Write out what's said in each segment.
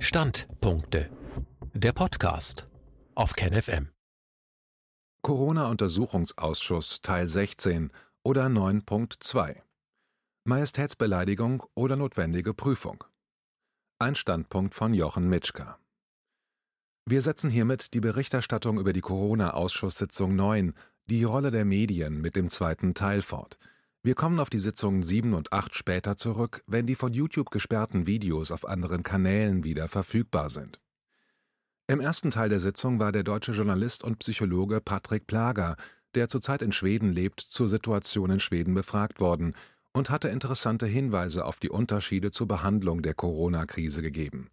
Standpunkte. Der Podcast auf KenFM. Corona-Untersuchungsausschuss Teil 16 oder 9.2 Majestätsbeleidigung oder notwendige Prüfung. Ein Standpunkt von Jochen Mitschka. Wir setzen hiermit die Berichterstattung über die Corona-Ausschusssitzung 9, die Rolle der Medien, mit dem zweiten Teil fort. Wir kommen auf die Sitzungen 7 und 8 später zurück, wenn die von YouTube gesperrten Videos auf anderen Kanälen wieder verfügbar sind. Im ersten Teil der Sitzung war der deutsche Journalist und Psychologe Patrick Plager, der zurzeit in Schweden lebt, zur Situation in Schweden befragt worden und hatte interessante Hinweise auf die Unterschiede zur Behandlung der Corona-Krise gegeben.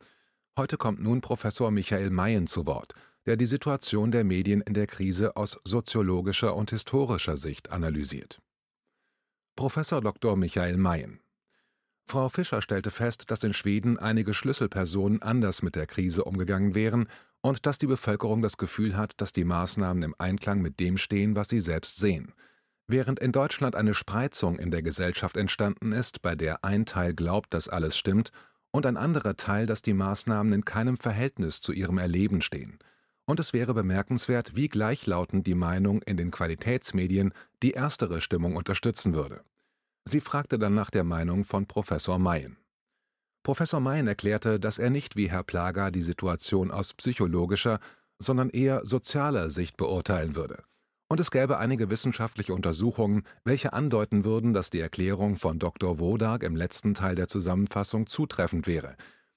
Heute kommt nun Professor Michael Mayen zu Wort, der die Situation der Medien in der Krise aus soziologischer und historischer Sicht analysiert. Professor Dr. Michael Mayen Frau Fischer stellte fest, dass in Schweden einige Schlüsselpersonen anders mit der Krise umgegangen wären und dass die Bevölkerung das Gefühl hat, dass die Maßnahmen im Einklang mit dem stehen, was sie selbst sehen. Während in Deutschland eine Spreizung in der Gesellschaft entstanden ist, bei der ein Teil glaubt, dass alles stimmt, und ein anderer Teil, dass die Maßnahmen in keinem Verhältnis zu ihrem Erleben stehen. Und es wäre bemerkenswert, wie gleichlautend die Meinung in den Qualitätsmedien die erstere Stimmung unterstützen würde. Sie fragte dann nach der Meinung von Professor Mayen. Professor Mayen erklärte, dass er nicht wie Herr Plager die Situation aus psychologischer, sondern eher sozialer Sicht beurteilen würde. Und es gäbe einige wissenschaftliche Untersuchungen, welche andeuten würden, dass die Erklärung von Dr. Wodak im letzten Teil der Zusammenfassung zutreffend wäre.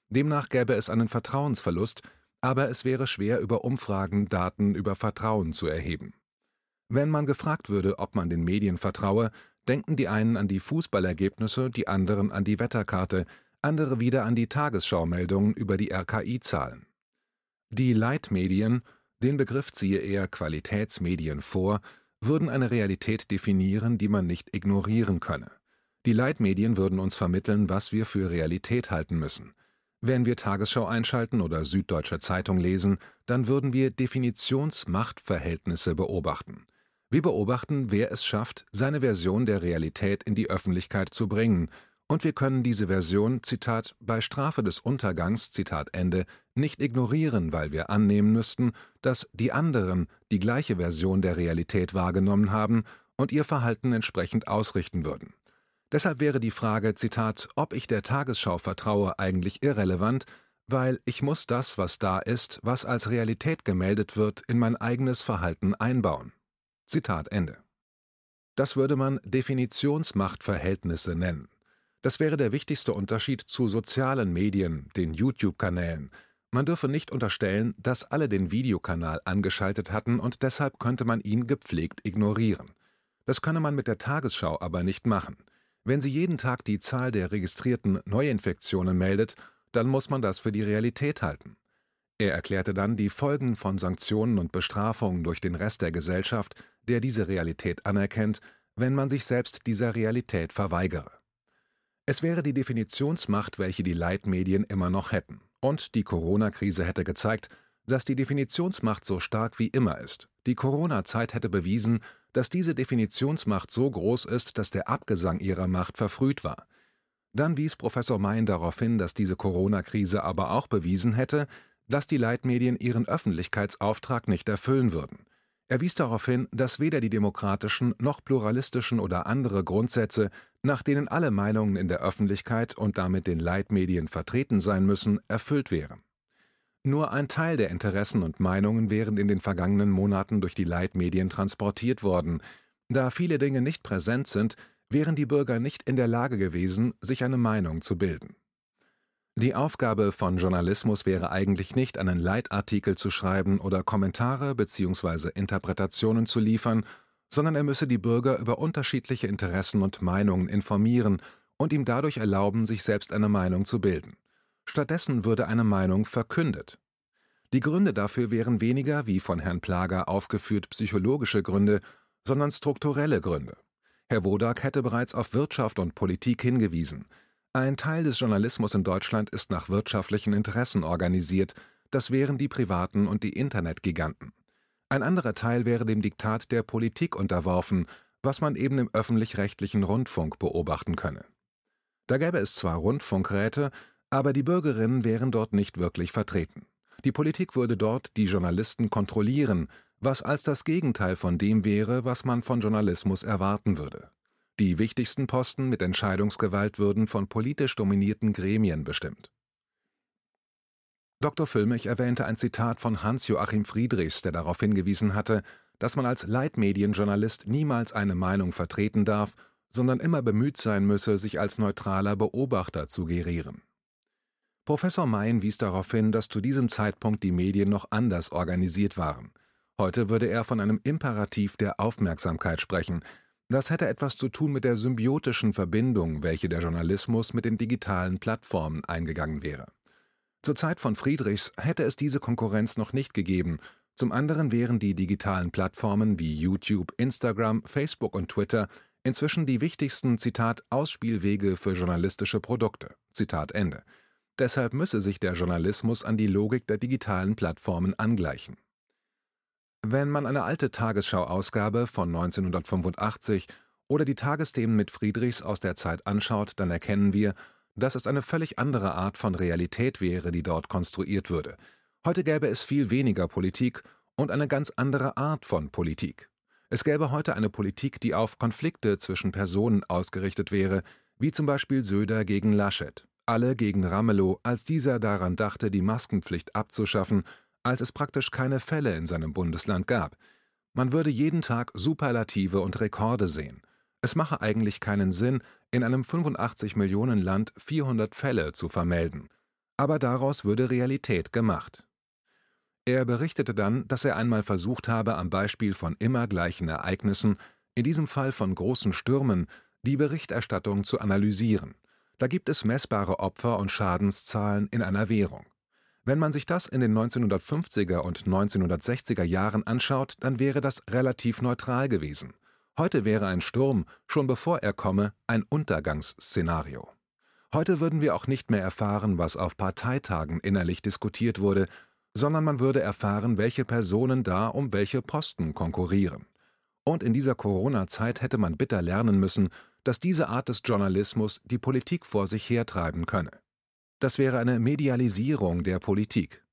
Demnach gäbe es einen Vertrauensverlust, aber es wäre schwer über Umfragen Daten über Vertrauen zu erheben. Wenn man gefragt würde, ob man den Medien vertraue, denken die einen an die Fußballergebnisse, die anderen an die Wetterkarte, andere wieder an die Tagesschaumeldungen über die RKI-Zahlen. Die Leitmedien, den Begriff ziehe eher Qualitätsmedien vor, würden eine Realität definieren, die man nicht ignorieren könne. Die Leitmedien würden uns vermitteln, was wir für Realität halten müssen. Wenn wir Tagesschau einschalten oder Süddeutsche Zeitung lesen, dann würden wir Definitionsmachtverhältnisse beobachten. Wir beobachten, wer es schafft, seine Version der Realität in die Öffentlichkeit zu bringen, und wir können diese Version, Zitat, bei Strafe des Untergangs, Zitat Ende, nicht ignorieren, weil wir annehmen müssten, dass die anderen die gleiche Version der Realität wahrgenommen haben und ihr Verhalten entsprechend ausrichten würden. Deshalb wäre die Frage, Zitat, ob ich der Tagesschau vertraue, eigentlich irrelevant, weil ich muss das, was da ist, was als Realität gemeldet wird, in mein eigenes Verhalten einbauen. Zitat Ende. Das würde man Definitionsmachtverhältnisse nennen. Das wäre der wichtigste Unterschied zu sozialen Medien, den YouTube-Kanälen. Man dürfe nicht unterstellen, dass alle den Videokanal angeschaltet hatten und deshalb könnte man ihn gepflegt ignorieren. Das könne man mit der Tagesschau aber nicht machen. Wenn sie jeden Tag die Zahl der registrierten Neuinfektionen meldet, dann muss man das für die Realität halten. Er erklärte dann die Folgen von Sanktionen und Bestrafungen durch den Rest der Gesellschaft, der diese Realität anerkennt, wenn man sich selbst dieser Realität verweigere. Es wäre die Definitionsmacht, welche die Leitmedien immer noch hätten. Und die Corona-Krise hätte gezeigt, dass die Definitionsmacht so stark wie immer ist. Die Corona-Zeit hätte bewiesen, dass diese Definitionsmacht so groß ist, dass der Abgesang ihrer Macht verfrüht war. Dann wies Professor Mayen darauf hin, dass diese Corona-Krise aber auch bewiesen hätte, dass die Leitmedien ihren Öffentlichkeitsauftrag nicht erfüllen würden. Er wies darauf hin, dass weder die demokratischen noch pluralistischen oder andere Grundsätze, nach denen alle Meinungen in der Öffentlichkeit und damit den Leitmedien vertreten sein müssen, erfüllt wären. Nur ein Teil der Interessen und Meinungen wären in den vergangenen Monaten durch die Leitmedien transportiert worden. Da viele Dinge nicht präsent sind, wären die Bürger nicht in der Lage gewesen, sich eine Meinung zu bilden. Die Aufgabe von Journalismus wäre eigentlich nicht, einen Leitartikel zu schreiben oder Kommentare bzw. Interpretationen zu liefern, sondern er müsse die Bürger über unterschiedliche Interessen und Meinungen informieren und ihm dadurch erlauben, sich selbst eine Meinung zu bilden. Stattdessen würde eine Meinung verkündet. Die Gründe dafür wären weniger, wie von Herrn Plager aufgeführt, psychologische Gründe, sondern strukturelle Gründe. Herr Wodak hätte bereits auf Wirtschaft und Politik hingewiesen – ein Teil des Journalismus in Deutschland ist nach wirtschaftlichen Interessen organisiert, das wären die Privaten und die Internetgiganten. Ein anderer Teil wäre dem Diktat der Politik unterworfen, was man eben im öffentlich-rechtlichen Rundfunk beobachten könne. Da gäbe es zwar Rundfunkräte, Aber die Bürgerinnen wären dort nicht wirklich vertreten. Die Politik würde dort die Journalisten kontrollieren, was als das Gegenteil von dem wäre, was man von Journalismus erwarten würde. Die wichtigsten Posten mit Entscheidungsgewalt würden von politisch dominierten Gremien bestimmt. Dr. Füllmich erwähnte ein Zitat von Hans-Joachim Friedrichs, der darauf hingewiesen hatte, dass man als Leitmedienjournalist niemals eine Meinung vertreten darf, sondern immer bemüht sein müsse, sich als neutraler Beobachter zu gerieren. Professor Mein wies darauf hin, dass zu diesem Zeitpunkt die Medien noch anders organisiert waren. Heute würde er von einem Imperativ der Aufmerksamkeit sprechen. Das hätte etwas zu tun mit der symbiotischen Verbindung, welche der Journalismus mit den digitalen Plattformen eingegangen wäre. Zur Zeit von Friedrichs hätte es diese Konkurrenz noch nicht gegeben, zum anderen wären die digitalen Plattformen wie YouTube, Instagram, Facebook und Twitter inzwischen die wichtigsten Zitat Ausspielwege für journalistische Produkte. Zitat Ende. Deshalb müsse sich der Journalismus an die Logik der digitalen Plattformen angleichen. Wenn man eine alte Tagesschau-Ausgabe von 1985 oder die Tagesthemen mit Friedrichs aus der Zeit anschaut, dann erkennen wir, dass es eine völlig andere Art von Realität wäre, die dort konstruiert würde. Heute gäbe es viel weniger Politik und eine ganz andere Art von Politik. Es gäbe heute eine Politik, die auf Konflikte zwischen Personen ausgerichtet wäre, wie zum Beispiel Söder gegen Laschet alle gegen Ramelow, als dieser daran dachte, die Maskenpflicht abzuschaffen, als es praktisch keine Fälle in seinem Bundesland gab. Man würde jeden Tag Superlative und Rekorde sehen. Es mache eigentlich keinen Sinn, in einem 85 Millionen Land 400 Fälle zu vermelden. Aber daraus würde Realität gemacht. Er berichtete dann, dass er einmal versucht habe, am Beispiel von immer gleichen Ereignissen, in diesem Fall von großen Stürmen, die Berichterstattung zu analysieren. Da gibt es messbare Opfer und Schadenszahlen in einer Währung. Wenn man sich das in den 1950er und 1960er Jahren anschaut, dann wäre das relativ neutral gewesen. Heute wäre ein Sturm, schon bevor er komme, ein Untergangsszenario. Heute würden wir auch nicht mehr erfahren, was auf Parteitagen innerlich diskutiert wurde, sondern man würde erfahren, welche Personen da um welche Posten konkurrieren. Und in dieser Corona-Zeit hätte man bitter lernen müssen, dass diese Art des Journalismus die Politik vor sich hertreiben könne. Das wäre eine Medialisierung der Politik.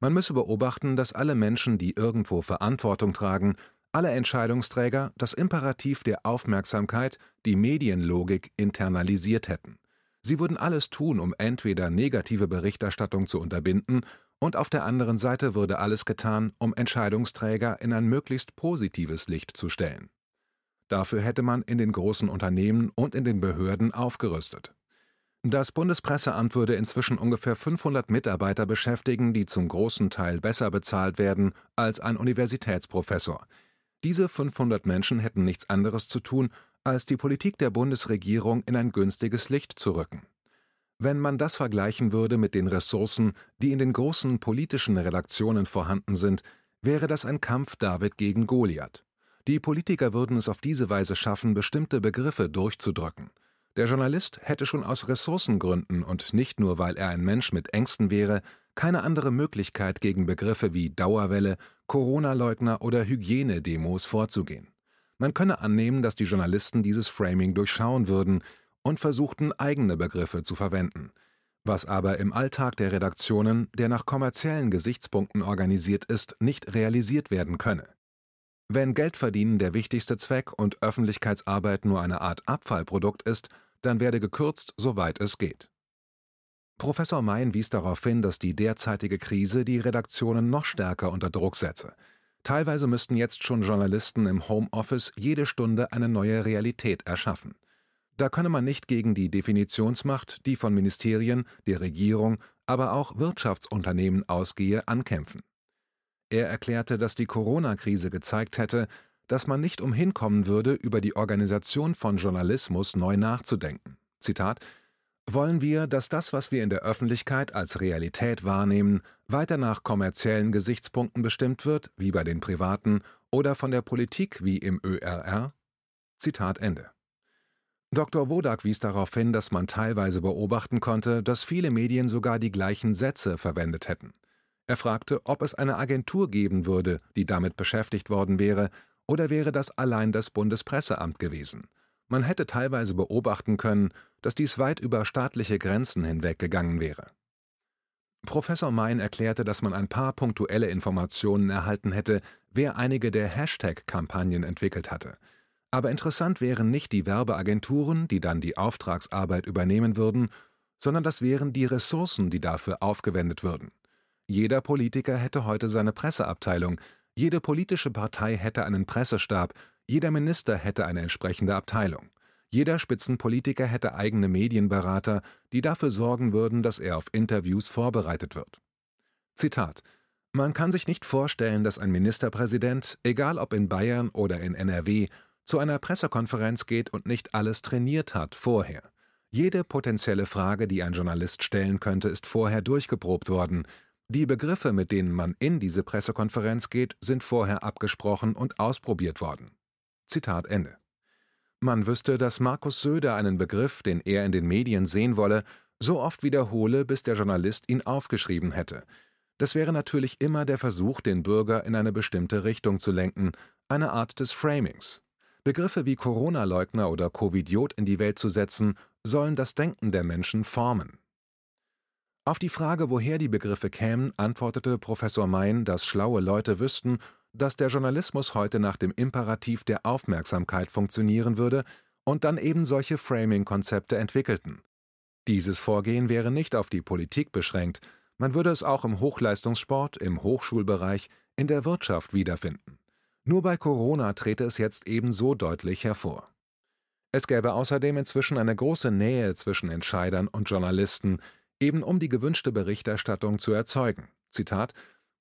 Man müsse beobachten, dass alle Menschen, die irgendwo Verantwortung tragen, alle Entscheidungsträger das Imperativ der Aufmerksamkeit, die Medienlogik internalisiert hätten. Sie würden alles tun, um entweder negative Berichterstattung zu unterbinden, und auf der anderen Seite würde alles getan, um Entscheidungsträger in ein möglichst positives Licht zu stellen. Dafür hätte man in den großen Unternehmen und in den Behörden aufgerüstet. Das Bundespresseamt würde inzwischen ungefähr 500 Mitarbeiter beschäftigen, die zum großen Teil besser bezahlt werden als ein Universitätsprofessor. Diese 500 Menschen hätten nichts anderes zu tun, als die Politik der Bundesregierung in ein günstiges Licht zu rücken. Wenn man das vergleichen würde mit den Ressourcen, die in den großen politischen Redaktionen vorhanden sind, wäre das ein Kampf David gegen Goliath. Die Politiker würden es auf diese Weise schaffen, bestimmte Begriffe durchzudrücken. Der Journalist hätte schon aus Ressourcengründen und nicht nur, weil er ein Mensch mit Ängsten wäre, keine andere Möglichkeit, gegen Begriffe wie Dauerwelle, Corona-Leugner oder Hygienedemos vorzugehen. Man könne annehmen, dass die Journalisten dieses Framing durchschauen würden und versuchten, eigene Begriffe zu verwenden, was aber im Alltag der Redaktionen, der nach kommerziellen Gesichtspunkten organisiert ist, nicht realisiert werden könne. Wenn Geldverdienen der wichtigste Zweck und Öffentlichkeitsarbeit nur eine Art Abfallprodukt ist, dann werde gekürzt, soweit es geht. Professor Mein wies darauf hin, dass die derzeitige Krise die Redaktionen noch stärker unter Druck setze. Teilweise müssten jetzt schon Journalisten im Homeoffice jede Stunde eine neue Realität erschaffen. Da könne man nicht gegen die Definitionsmacht, die von Ministerien, der Regierung, aber auch Wirtschaftsunternehmen ausgehe, ankämpfen. Er erklärte, dass die Corona-Krise gezeigt hätte, dass man nicht umhin kommen würde, über die Organisation von Journalismus neu nachzudenken. Zitat wollen wir, dass das, was wir in der Öffentlichkeit als Realität wahrnehmen, weiter nach kommerziellen Gesichtspunkten bestimmt wird, wie bei den Privaten, oder von der Politik wie im ÖRR? Zitat Ende. Dr. Wodak wies darauf hin, dass man teilweise beobachten konnte, dass viele Medien sogar die gleichen Sätze verwendet hätten. Er fragte, ob es eine Agentur geben würde, die damit beschäftigt worden wäre, oder wäre das allein das Bundespresseamt gewesen. Man hätte teilweise beobachten können, dass dies weit über staatliche Grenzen hinweg gegangen wäre. Professor Mein erklärte, dass man ein paar punktuelle Informationen erhalten hätte, wer einige der Hashtag-Kampagnen entwickelt hatte. Aber interessant wären nicht die Werbeagenturen, die dann die Auftragsarbeit übernehmen würden, sondern das wären die Ressourcen, die dafür aufgewendet würden. Jeder Politiker hätte heute seine Presseabteilung, jede politische Partei hätte einen Pressestab, jeder Minister hätte eine entsprechende Abteilung. Jeder Spitzenpolitiker hätte eigene Medienberater, die dafür sorgen würden, dass er auf Interviews vorbereitet wird. Zitat Man kann sich nicht vorstellen, dass ein Ministerpräsident, egal ob in Bayern oder in NRW, zu einer Pressekonferenz geht und nicht alles trainiert hat vorher. Jede potenzielle Frage, die ein Journalist stellen könnte, ist vorher durchgeprobt worden. Die Begriffe, mit denen man in diese Pressekonferenz geht, sind vorher abgesprochen und ausprobiert worden. Zitat Ende. Man wüsste, dass Markus Söder einen Begriff, den er in den Medien sehen wolle, so oft wiederhole, bis der Journalist ihn aufgeschrieben hätte. Das wäre natürlich immer der Versuch, den Bürger in eine bestimmte Richtung zu lenken, eine Art des Framings. Begriffe wie Corona-Leugner oder Covidiot in die Welt zu setzen, sollen das Denken der Menschen formen. Auf die Frage, woher die Begriffe kämen, antwortete Professor Mein, dass schlaue Leute wüssten, dass der Journalismus heute nach dem Imperativ der Aufmerksamkeit funktionieren würde und dann eben solche Framing-Konzepte entwickelten. Dieses Vorgehen wäre nicht auf die Politik beschränkt, man würde es auch im Hochleistungssport, im Hochschulbereich, in der Wirtschaft wiederfinden. Nur bei Corona trete es jetzt ebenso deutlich hervor. Es gäbe außerdem inzwischen eine große Nähe zwischen Entscheidern und Journalisten, eben um die gewünschte Berichterstattung zu erzeugen. Zitat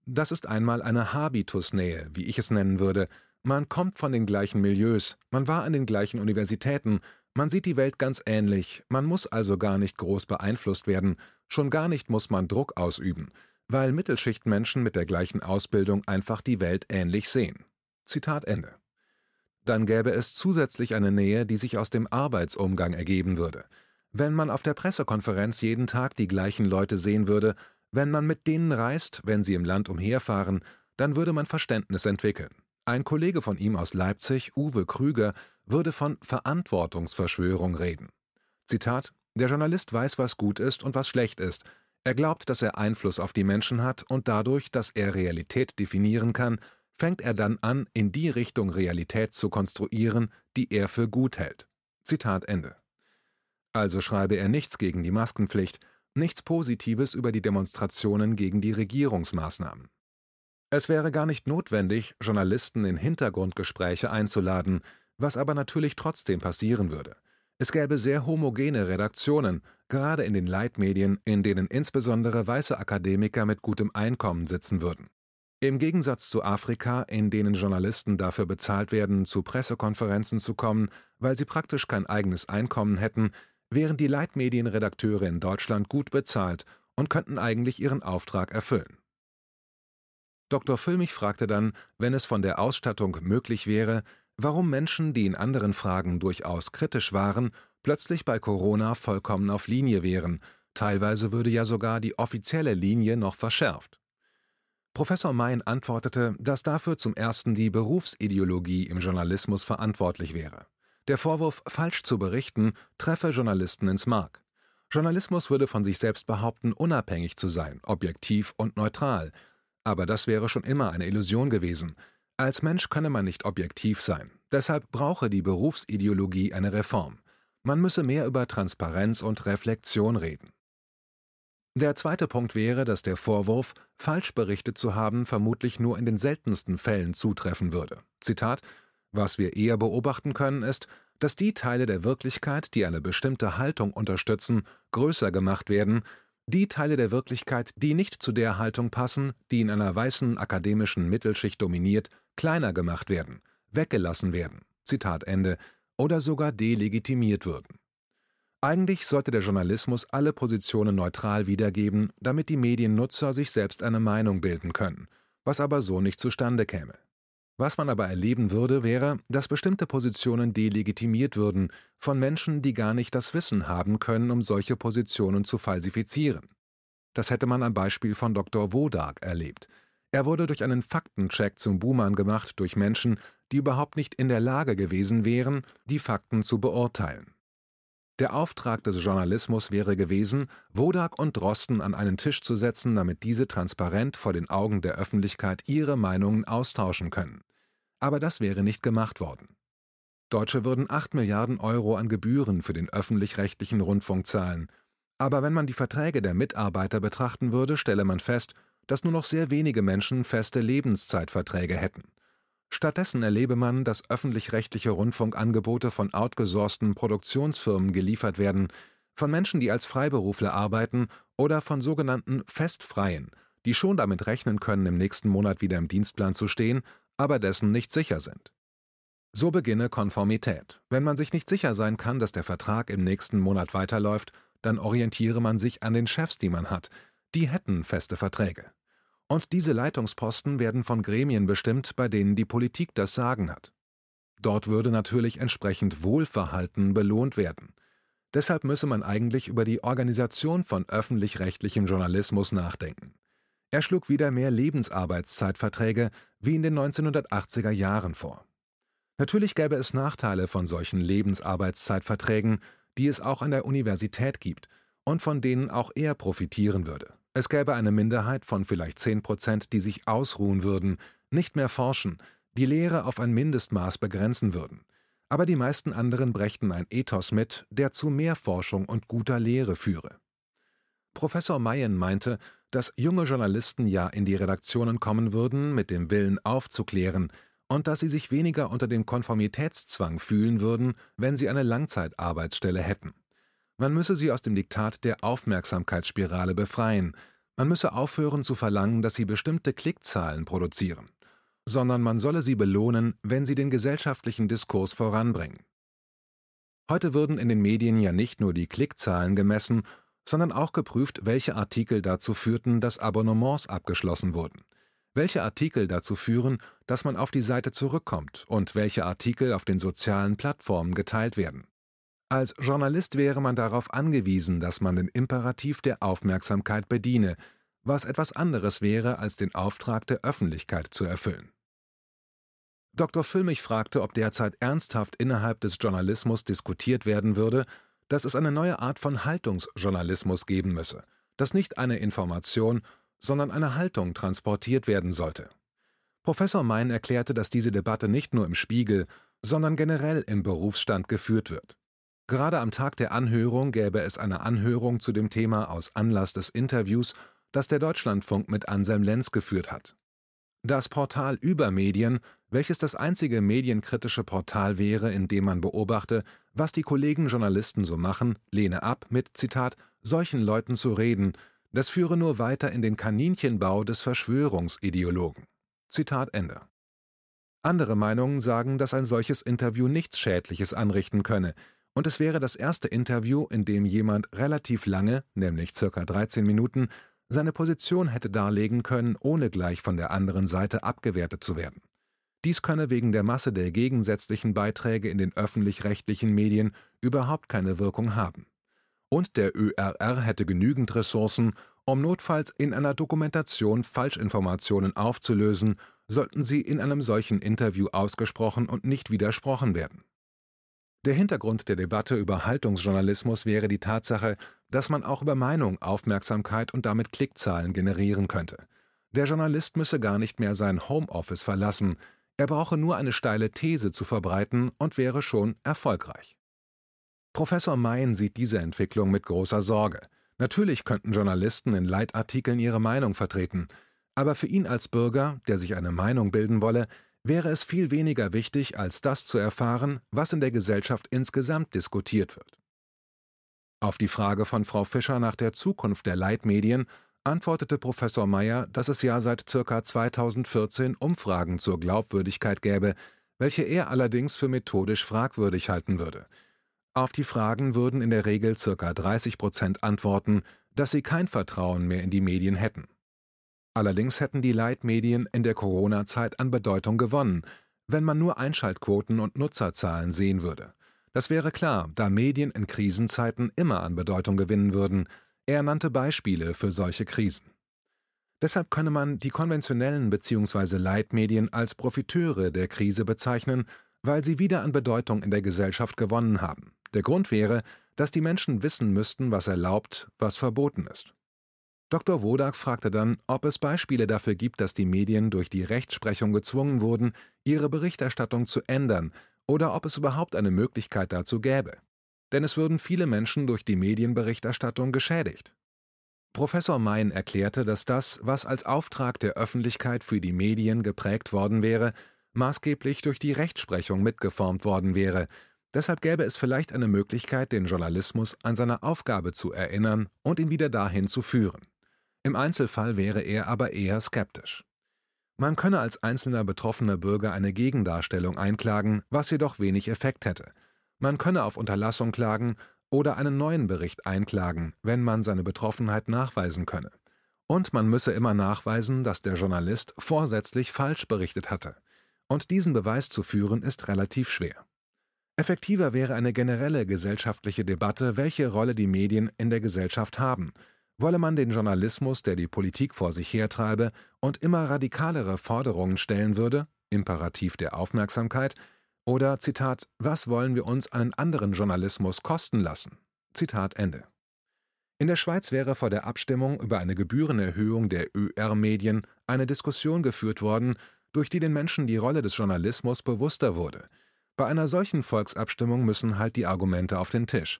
das ist einmal eine Habitusnähe, wie ich es nennen würde. Man kommt von den gleichen Milieus, man war an den gleichen Universitäten, man sieht die Welt ganz ähnlich, man muss also gar nicht groß beeinflusst werden, schon gar nicht muss man Druck ausüben, weil Mittelschichtmenschen mit der gleichen Ausbildung einfach die Welt ähnlich sehen. Zitat Ende. Dann gäbe es zusätzlich eine Nähe, die sich aus dem Arbeitsumgang ergeben würde. Wenn man auf der Pressekonferenz jeden Tag die gleichen Leute sehen würde, wenn man mit denen reist, wenn sie im Land umherfahren, dann würde man Verständnis entwickeln. Ein Kollege von ihm aus Leipzig, Uwe Krüger, würde von Verantwortungsverschwörung reden. Zitat: Der Journalist weiß, was gut ist und was schlecht ist. Er glaubt, dass er Einfluss auf die Menschen hat und dadurch, dass er Realität definieren kann, fängt er dann an, in die Richtung Realität zu konstruieren, die er für gut hält. Zitat Ende. Also schreibe er nichts gegen die Maskenpflicht, nichts Positives über die Demonstrationen gegen die Regierungsmaßnahmen. Es wäre gar nicht notwendig, Journalisten in Hintergrundgespräche einzuladen, was aber natürlich trotzdem passieren würde. Es gäbe sehr homogene Redaktionen, gerade in den Leitmedien, in denen insbesondere weiße Akademiker mit gutem Einkommen sitzen würden. Im Gegensatz zu Afrika, in denen Journalisten dafür bezahlt werden, zu Pressekonferenzen zu kommen, weil sie praktisch kein eigenes Einkommen hätten, wären die Leitmedienredakteure in Deutschland gut bezahlt und könnten eigentlich ihren Auftrag erfüllen. Dr. Füllmich fragte dann, wenn es von der Ausstattung möglich wäre, warum Menschen, die in anderen Fragen durchaus kritisch waren, plötzlich bei Corona vollkommen auf Linie wären, teilweise würde ja sogar die offizielle Linie noch verschärft. Professor Mein antwortete, dass dafür zum ersten die Berufsideologie im Journalismus verantwortlich wäre. Der Vorwurf, falsch zu berichten, treffe Journalisten ins Mark. Journalismus würde von sich selbst behaupten, unabhängig zu sein, objektiv und neutral. Aber das wäre schon immer eine Illusion gewesen. Als Mensch könne man nicht objektiv sein. Deshalb brauche die Berufsideologie eine Reform. Man müsse mehr über Transparenz und Reflexion reden. Der zweite Punkt wäre, dass der Vorwurf, falsch berichtet zu haben, vermutlich nur in den seltensten Fällen zutreffen würde. Zitat was wir eher beobachten können, ist, dass die Teile der Wirklichkeit, die eine bestimmte Haltung unterstützen, größer gemacht werden, die Teile der Wirklichkeit, die nicht zu der Haltung passen, die in einer weißen akademischen Mittelschicht dominiert, kleiner gemacht werden, weggelassen werden, Zitat Ende, oder sogar delegitimiert würden. Eigentlich sollte der Journalismus alle Positionen neutral wiedergeben, damit die Mediennutzer sich selbst eine Meinung bilden können, was aber so nicht zustande käme. Was man aber erleben würde, wäre, dass bestimmte Positionen delegitimiert würden von Menschen, die gar nicht das Wissen haben können, um solche Positionen zu falsifizieren. Das hätte man am Beispiel von Dr. Wodak erlebt. Er wurde durch einen Faktencheck zum Buhmann gemacht durch Menschen, die überhaupt nicht in der Lage gewesen wären, die Fakten zu beurteilen. Der Auftrag des Journalismus wäre gewesen, Wodak und Drosten an einen Tisch zu setzen, damit diese transparent vor den Augen der Öffentlichkeit ihre Meinungen austauschen können. Aber das wäre nicht gemacht worden. Deutsche würden 8 Milliarden Euro an Gebühren für den öffentlich-rechtlichen Rundfunk zahlen. Aber wenn man die Verträge der Mitarbeiter betrachten würde, stelle man fest, dass nur noch sehr wenige Menschen feste Lebenszeitverträge hätten. Stattdessen erlebe man, dass öffentlich-rechtliche Rundfunkangebote von outgesourcten Produktionsfirmen geliefert werden, von Menschen, die als Freiberufler arbeiten oder von sogenannten Festfreien, die schon damit rechnen können, im nächsten Monat wieder im Dienstplan zu stehen, aber dessen nicht sicher sind. So beginne Konformität. Wenn man sich nicht sicher sein kann, dass der Vertrag im nächsten Monat weiterläuft, dann orientiere man sich an den Chefs, die man hat. Die hätten feste Verträge. Und diese Leitungsposten werden von Gremien bestimmt, bei denen die Politik das Sagen hat. Dort würde natürlich entsprechend Wohlverhalten belohnt werden. Deshalb müsse man eigentlich über die Organisation von öffentlich-rechtlichem Journalismus nachdenken. Er schlug wieder mehr Lebensarbeitszeitverträge wie in den 1980er Jahren vor. Natürlich gäbe es Nachteile von solchen Lebensarbeitszeitverträgen, die es auch an der Universität gibt und von denen auch er profitieren würde. Es gäbe eine Minderheit von vielleicht 10 Prozent, die sich ausruhen würden, nicht mehr forschen, die Lehre auf ein Mindestmaß begrenzen würden. Aber die meisten anderen brächten ein Ethos mit, der zu mehr Forschung und guter Lehre führe. Professor Mayen meinte, dass junge Journalisten ja in die Redaktionen kommen würden mit dem Willen aufzuklären und dass sie sich weniger unter dem Konformitätszwang fühlen würden, wenn sie eine Langzeitarbeitsstelle hätten. Man müsse sie aus dem Diktat der Aufmerksamkeitsspirale befreien, man müsse aufhören zu verlangen, dass sie bestimmte Klickzahlen produzieren, sondern man solle sie belohnen, wenn sie den gesellschaftlichen Diskurs voranbringen. Heute würden in den Medien ja nicht nur die Klickzahlen gemessen, sondern auch geprüft, welche Artikel dazu führten, dass Abonnements abgeschlossen wurden, welche Artikel dazu führen, dass man auf die Seite zurückkommt und welche Artikel auf den sozialen Plattformen geteilt werden. Als Journalist wäre man darauf angewiesen, dass man den Imperativ der Aufmerksamkeit bediene, was etwas anderes wäre, als den Auftrag der Öffentlichkeit zu erfüllen. Dr. Füllmich fragte, ob derzeit ernsthaft innerhalb des Journalismus diskutiert werden würde, dass es eine neue Art von Haltungsjournalismus geben müsse, dass nicht eine Information, sondern eine Haltung transportiert werden sollte. Professor Mein erklärte, dass diese Debatte nicht nur im Spiegel, sondern generell im Berufsstand geführt wird. Gerade am Tag der Anhörung gäbe es eine Anhörung zu dem Thema aus Anlass des Interviews, das der Deutschlandfunk mit Anselm Lenz geführt hat. Das Portal Übermedien, welches das einzige medienkritische Portal wäre, in dem man beobachte, was die Kollegen Journalisten so machen, lehne ab, mit Zitat solchen Leuten zu reden, das führe nur weiter in den Kaninchenbau des Verschwörungsideologen. Zitat Ende. Andere Meinungen sagen, dass ein solches Interview nichts Schädliches anrichten könne, und es wäre das erste Interview, in dem jemand relativ lange, nämlich circa 13 Minuten, seine Position hätte darlegen können, ohne gleich von der anderen Seite abgewertet zu werden. Dies könne wegen der Masse der gegensätzlichen Beiträge in den öffentlich-rechtlichen Medien überhaupt keine Wirkung haben. Und der ÖRR hätte genügend Ressourcen, um notfalls in einer Dokumentation Falschinformationen aufzulösen, sollten sie in einem solchen Interview ausgesprochen und nicht widersprochen werden. Der Hintergrund der Debatte über Haltungsjournalismus wäre die Tatsache, dass man auch über Meinung Aufmerksamkeit und damit Klickzahlen generieren könnte. Der Journalist müsse gar nicht mehr sein Homeoffice verlassen, er brauche nur eine steile These zu verbreiten und wäre schon erfolgreich. Professor Mayen sieht diese Entwicklung mit großer Sorge. Natürlich könnten Journalisten in Leitartikeln ihre Meinung vertreten, aber für ihn als Bürger, der sich eine Meinung bilden wolle, wäre es viel weniger wichtig, als das zu erfahren, was in der Gesellschaft insgesamt diskutiert wird. Auf die Frage von Frau Fischer nach der Zukunft der Leitmedien antwortete Professor Meyer, dass es ja seit ca. 2014 Umfragen zur Glaubwürdigkeit gäbe, welche er allerdings für methodisch fragwürdig halten würde. Auf die Fragen würden in der Regel ca. 30 Prozent antworten, dass sie kein Vertrauen mehr in die Medien hätten. Allerdings hätten die Leitmedien in der Corona-Zeit an Bedeutung gewonnen, wenn man nur Einschaltquoten und Nutzerzahlen sehen würde. Das wäre klar, da Medien in Krisenzeiten immer an Bedeutung gewinnen würden. Er nannte Beispiele für solche Krisen. Deshalb könne man die konventionellen bzw. Leitmedien als Profiteure der Krise bezeichnen, weil sie wieder an Bedeutung in der Gesellschaft gewonnen haben. Der Grund wäre, dass die Menschen wissen müssten, was erlaubt, was verboten ist. Dr. Wodak fragte dann, ob es Beispiele dafür gibt, dass die Medien durch die Rechtsprechung gezwungen wurden, ihre Berichterstattung zu ändern, oder ob es überhaupt eine Möglichkeit dazu gäbe. Denn es würden viele Menschen durch die Medienberichterstattung geschädigt. Professor Mein erklärte, dass das, was als Auftrag der Öffentlichkeit für die Medien geprägt worden wäre, maßgeblich durch die Rechtsprechung mitgeformt worden wäre. Deshalb gäbe es vielleicht eine Möglichkeit, den Journalismus an seine Aufgabe zu erinnern und ihn wieder dahin zu führen. Im Einzelfall wäre er aber eher skeptisch. Man könne als einzelner betroffener Bürger eine Gegendarstellung einklagen, was jedoch wenig Effekt hätte. Man könne auf Unterlassung klagen oder einen neuen Bericht einklagen, wenn man seine Betroffenheit nachweisen könne. Und man müsse immer nachweisen, dass der Journalist vorsätzlich falsch berichtet hatte. Und diesen Beweis zu führen ist relativ schwer. Effektiver wäre eine generelle gesellschaftliche Debatte, welche Rolle die Medien in der Gesellschaft haben. Wolle man den Journalismus, der die Politik vor sich hertreibe und immer radikalere Forderungen stellen würde, Imperativ der Aufmerksamkeit, oder Zitat, was wollen wir uns einen anderen Journalismus kosten lassen? Zitat Ende. In der Schweiz wäre vor der Abstimmung über eine Gebührenerhöhung der ÖR-Medien eine Diskussion geführt worden, durch die den Menschen die Rolle des Journalismus bewusster wurde. Bei einer solchen Volksabstimmung müssen halt die Argumente auf den Tisch.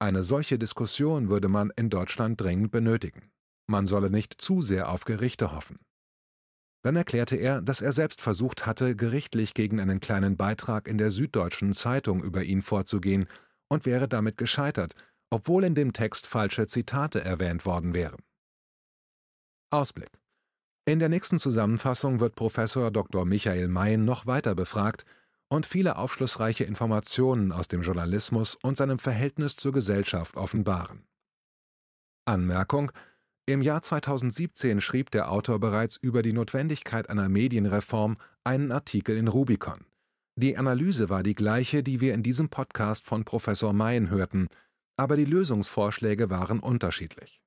Eine solche Diskussion würde man in Deutschland dringend benötigen. Man solle nicht zu sehr auf Gerichte hoffen. Dann erklärte er, dass er selbst versucht hatte, gerichtlich gegen einen kleinen Beitrag in der Süddeutschen Zeitung über ihn vorzugehen und wäre damit gescheitert, obwohl in dem Text falsche Zitate erwähnt worden wären. Ausblick In der nächsten Zusammenfassung wird Professor Dr. Michael Mayen noch weiter befragt und viele aufschlussreiche Informationen aus dem Journalismus und seinem Verhältnis zur Gesellschaft offenbaren. Anmerkung im Jahr 2017 schrieb der Autor bereits über die Notwendigkeit einer Medienreform einen Artikel in Rubicon. Die Analyse war die gleiche, die wir in diesem Podcast von Professor Mayen hörten, aber die Lösungsvorschläge waren unterschiedlich